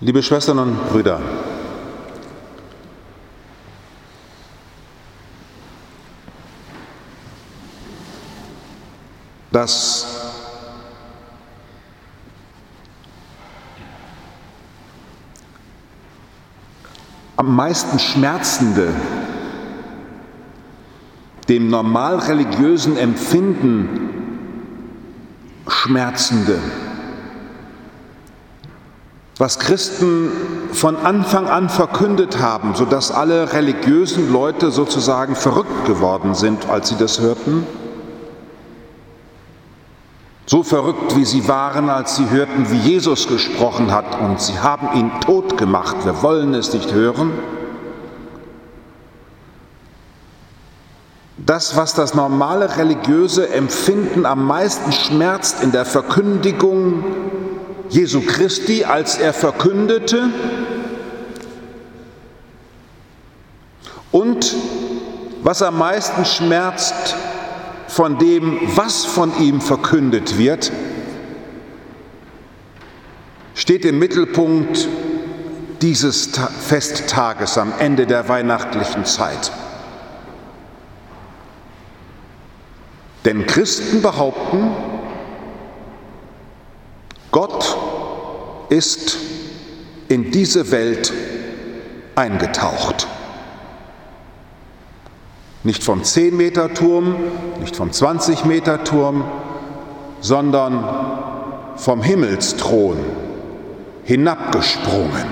Liebe Schwestern und Brüder, das am meisten Schmerzende dem normal religiösen Empfinden Schmerzende, was Christen von Anfang an verkündet haben, sodass alle religiösen Leute sozusagen verrückt geworden sind, als sie das hörten, so verrückt wie sie waren, als sie hörten, wie Jesus gesprochen hat und sie haben ihn tot gemacht, wir wollen es nicht hören. Das, was das normale religiöse Empfinden am meisten schmerzt in der Verkündigung Jesu Christi, als er verkündete, und was am meisten schmerzt von dem, was von ihm verkündet wird, steht im Mittelpunkt dieses Festtages am Ende der weihnachtlichen Zeit. Denn Christen behaupten, Gott ist in diese Welt eingetaucht. Nicht vom 10-Meter-Turm, nicht vom 20-Meter-Turm, sondern vom Himmelsthron hinabgesprungen.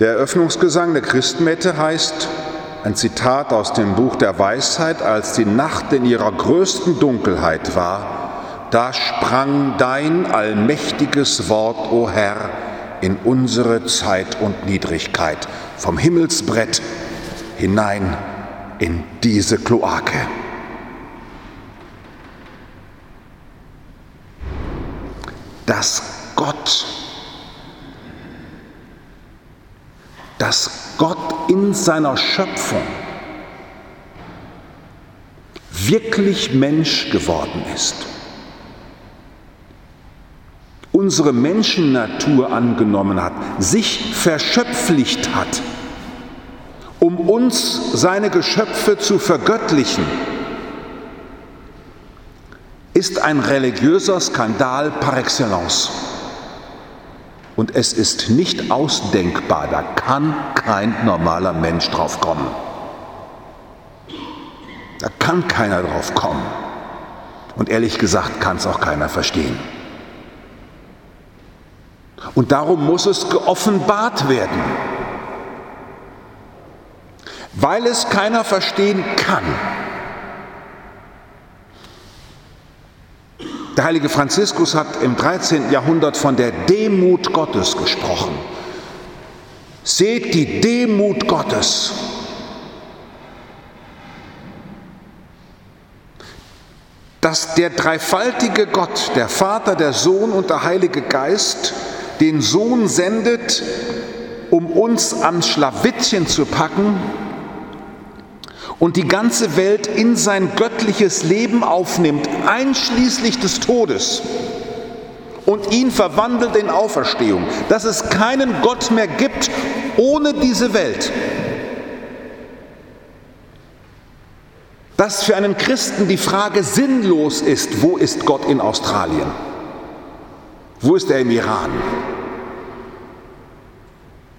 Der Eröffnungsgesang der Christmette heißt, ein Zitat aus dem Buch der Weisheit, als die Nacht in ihrer größten Dunkelheit war, da sprang dein allmächtiges Wort, o Herr, in unsere Zeit und Niedrigkeit, vom Himmelsbrett hinein in diese Kloake. Dass Gott, dass Gott in seiner Schöpfung wirklich Mensch geworden ist, unsere Menschennatur angenommen hat, sich verschöpflicht hat, um uns seine Geschöpfe zu vergöttlichen, ist ein religiöser Skandal par excellence. Und es ist nicht ausdenkbar, da kann kein normaler Mensch drauf kommen. Da kann keiner drauf kommen. Und ehrlich gesagt kann es auch keiner verstehen. Und darum muss es geoffenbart werden. Weil es keiner verstehen kann. Der heilige Franziskus hat im 13. Jahrhundert von der Demut Gottes gesprochen. Seht die Demut Gottes. Dass der dreifaltige Gott, der Vater, der Sohn und der Heilige Geist, den Sohn sendet, um uns ans Schlawittchen zu packen und die ganze Welt in sein göttliches Leben aufnimmt, einschließlich des Todes und ihn verwandelt in Auferstehung, dass es keinen Gott mehr gibt ohne diese Welt. Dass für einen Christen die Frage sinnlos ist, wo ist Gott in Australien? Wo ist er im Iran?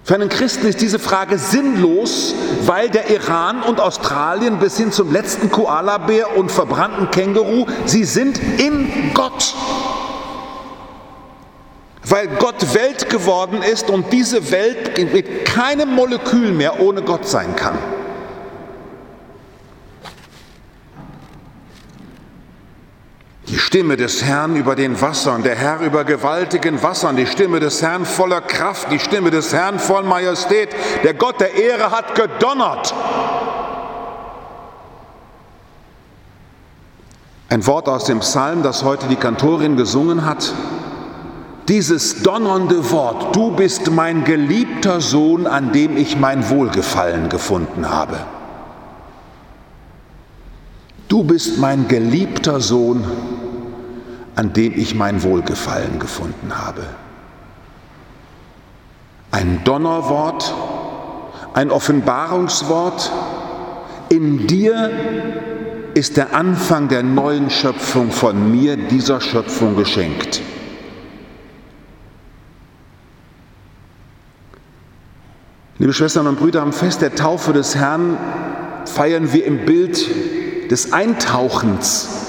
Für einen Christen ist diese Frage sinnlos, weil der Iran und Australien bis hin zum letzten Koalabär und verbrannten Känguru, sie sind in Gott. Weil Gott Welt geworden ist und diese Welt mit keinem Molekül mehr ohne Gott sein kann. Stimme des Herrn über den Wassern, der Herr über gewaltigen Wassern, die Stimme des Herrn voller Kraft, die Stimme des Herrn voll Majestät. Der Gott der Ehre hat gedonnert. Ein Wort aus dem Psalm, das heute die Kantorin gesungen hat. Dieses donnernde Wort, du bist mein geliebter Sohn, an dem ich mein Wohlgefallen gefunden habe. Du bist mein geliebter Sohn, an dem ich mein Wohlgefallen gefunden habe. Ein Donnerwort, ein Offenbarungswort. In dir ist der Anfang der neuen Schöpfung von mir, dieser Schöpfung geschenkt. Liebe Schwestern und Brüder, am Fest der Taufe des Herrn feiern wir im Bild des Eintauchens,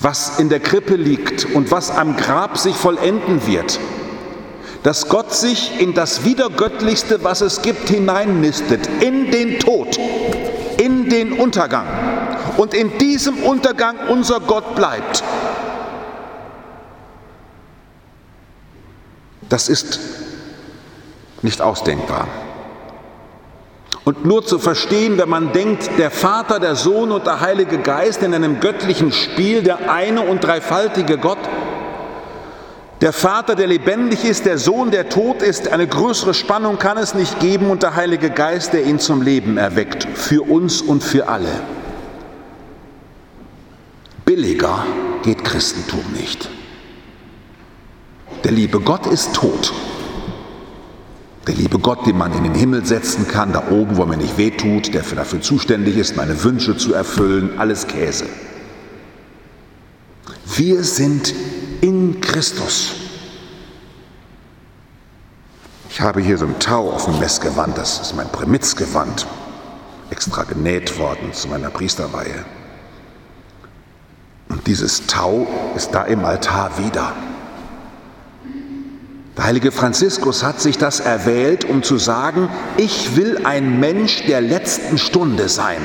was in der Krippe liegt und was am Grab sich vollenden wird. Dass Gott sich in das Wiedergöttlichste, was es gibt, hineinnistet, in den Tod, in den Untergang. Und in diesem Untergang unser Gott bleibt. Das ist nicht ausdenkbar. Und nur zu verstehen, wenn man denkt, der Vater, der Sohn und der Heilige Geist in einem göttlichen Spiel, der eine und dreifaltige Gott, der Vater, der lebendig ist, der Sohn, der tot ist, eine größere Spannung kann es nicht geben und der Heilige Geist, der ihn zum Leben erweckt, für uns und für alle. Billiger geht Christentum nicht. Der liebe Gott ist tot der liebe Gott, den man in den Himmel setzen kann, da oben, wo mir nicht wehtut, der dafür zuständig ist, meine Wünsche zu erfüllen, alles Käse. Wir sind in Christus. Ich habe hier so ein Tau auf dem Messgewand, das ist mein Prämitzgewand, extra genäht worden zu meiner Priesterweihe. Und dieses Tau ist da im Altar wieder. Der heilige Franziskus hat sich das erwählt, um zu sagen, ich will ein Mensch der letzten Stunde sein.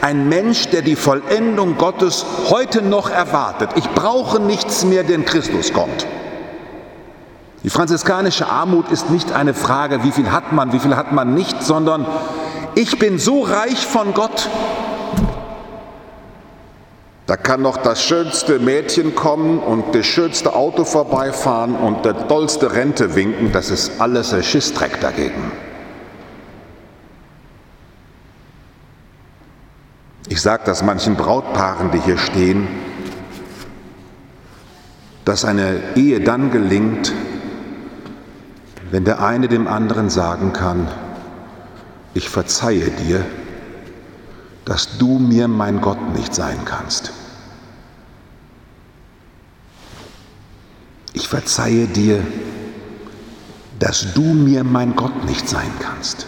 Ein Mensch, der die Vollendung Gottes heute noch erwartet. Ich brauche nichts mehr, denn Christus kommt. Die franziskanische Armut ist nicht eine Frage, wie viel hat man, wie viel hat man nicht, sondern ich bin so reich von Gott, da kann noch das schönste Mädchen kommen und das schönste Auto vorbeifahren und der tollste Rente winken. Das ist alles ein Schissdreck dagegen. Ich sage das manchen Brautpaaren, die hier stehen, dass eine Ehe dann gelingt, wenn der eine dem anderen sagen kann, ich verzeihe dir, dass du mir mein Gott nicht sein kannst. Ich verzeihe dir, dass du mir mein Gott nicht sein kannst.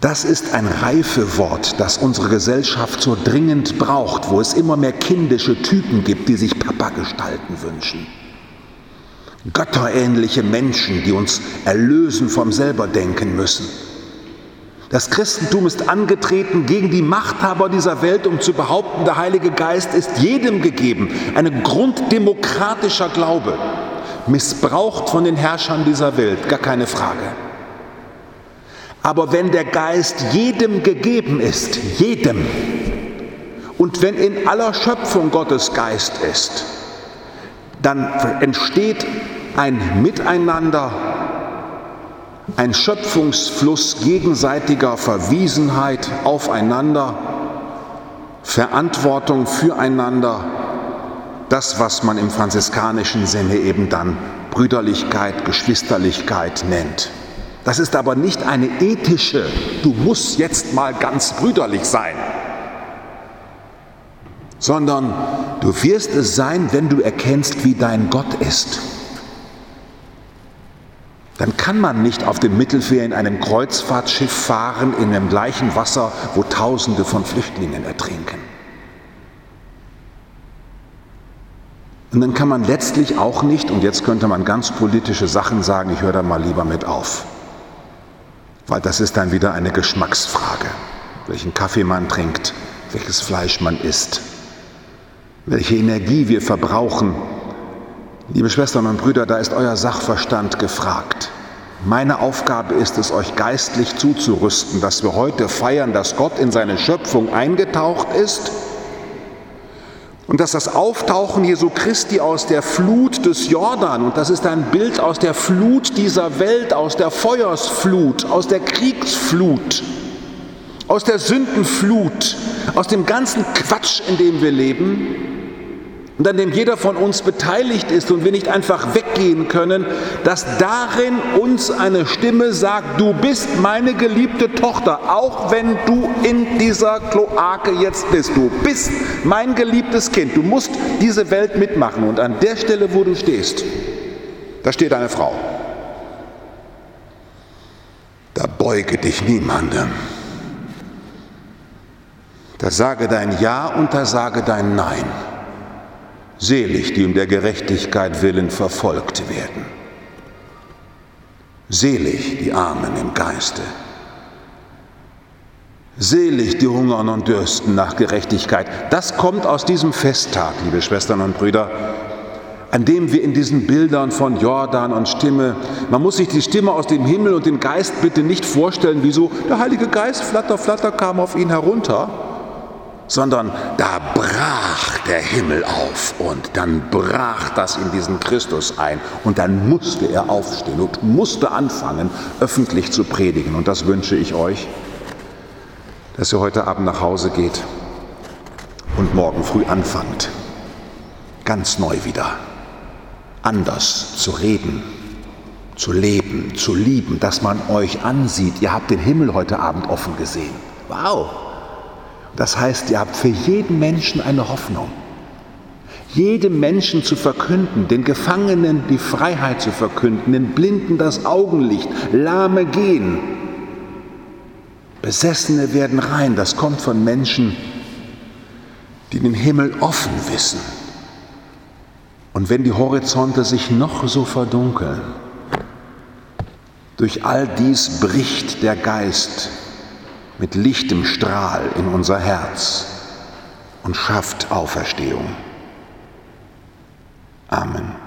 Das ist ein Reifewort, das unsere Gesellschaft so dringend braucht, wo es immer mehr kindische Typen gibt, die sich Papa gestalten wünschen. Götterähnliche Menschen, die uns erlösen vom Selberdenken müssen. Das Christentum ist angetreten gegen die Machthaber dieser Welt, um zu behaupten, der Heilige Geist ist jedem gegeben. Ein grunddemokratischer Glaube, missbraucht von den Herrschern dieser Welt, gar keine Frage. Aber wenn der Geist jedem gegeben ist, jedem, und wenn in aller Schöpfung Gottes Geist ist, dann entsteht ein Miteinander, ein Schöpfungsfluss gegenseitiger Verwiesenheit aufeinander, Verantwortung füreinander, das, was man im franziskanischen Sinne eben dann Brüderlichkeit, Geschwisterlichkeit nennt. Das ist aber nicht eine ethische, du musst jetzt mal ganz brüderlich sein, sondern du wirst es sein, wenn du erkennst, wie dein Gott ist dann kann man nicht auf dem Mittelmeer in einem Kreuzfahrtschiff fahren in dem gleichen Wasser, wo Tausende von Flüchtlingen ertrinken. Und dann kann man letztlich auch nicht, und jetzt könnte man ganz politische Sachen sagen, ich höre da mal lieber mit auf, weil das ist dann wieder eine Geschmacksfrage, welchen Kaffee man trinkt, welches Fleisch man isst, welche Energie wir verbrauchen, Liebe Schwestern und Brüder, da ist euer Sachverstand gefragt. Meine Aufgabe ist es, euch geistlich zuzurüsten, dass wir heute feiern, dass Gott in seine Schöpfung eingetaucht ist und dass das Auftauchen Jesu Christi aus der Flut des Jordan, und das ist ein Bild aus der Flut dieser Welt, aus der Feuersflut, aus der Kriegsflut, aus der Sündenflut, aus dem ganzen Quatsch, in dem wir leben und an dem jeder von uns beteiligt ist und wir nicht einfach weggehen können, dass darin uns eine Stimme sagt, du bist meine geliebte Tochter, auch wenn du in dieser Kloake jetzt bist. Du bist mein geliebtes Kind. Du musst diese Welt mitmachen. Und an der Stelle, wo du stehst, da steht eine Frau. Da beuge dich niemandem. Da sage dein Ja und da sage dein Nein. Selig, die um der Gerechtigkeit willen verfolgt werden. Selig die Armen im Geiste. Selig die hungern und dürsten nach Gerechtigkeit. Das kommt aus diesem Festtag, liebe Schwestern und Brüder, an dem wir in diesen Bildern von Jordan und Stimme, man muss sich die Stimme aus dem Himmel und den Geist bitte nicht vorstellen, wie so der Heilige Geist, flatter, flatter, kam auf ihn herunter, sondern da brach der Himmel auf und dann brach das in diesen Christus ein und dann musste er aufstehen und musste anfangen, öffentlich zu predigen. Und das wünsche ich euch, dass ihr heute Abend nach Hause geht und morgen früh anfangt, ganz neu wieder anders zu reden, zu leben, zu lieben, dass man euch ansieht. Ihr habt den Himmel heute Abend offen gesehen. Wow! Das heißt, ihr habt für jeden Menschen eine Hoffnung. Jedem Menschen zu verkünden, den Gefangenen die Freiheit zu verkünden, den Blinden das Augenlicht, Lahme gehen. Besessene werden rein. Das kommt von Menschen, die den Himmel offen wissen und wenn die Horizonte sich noch so verdunkeln, durch all dies bricht der Geist mit lichtem Strahl in unser Herz und schafft Auferstehung. Amen.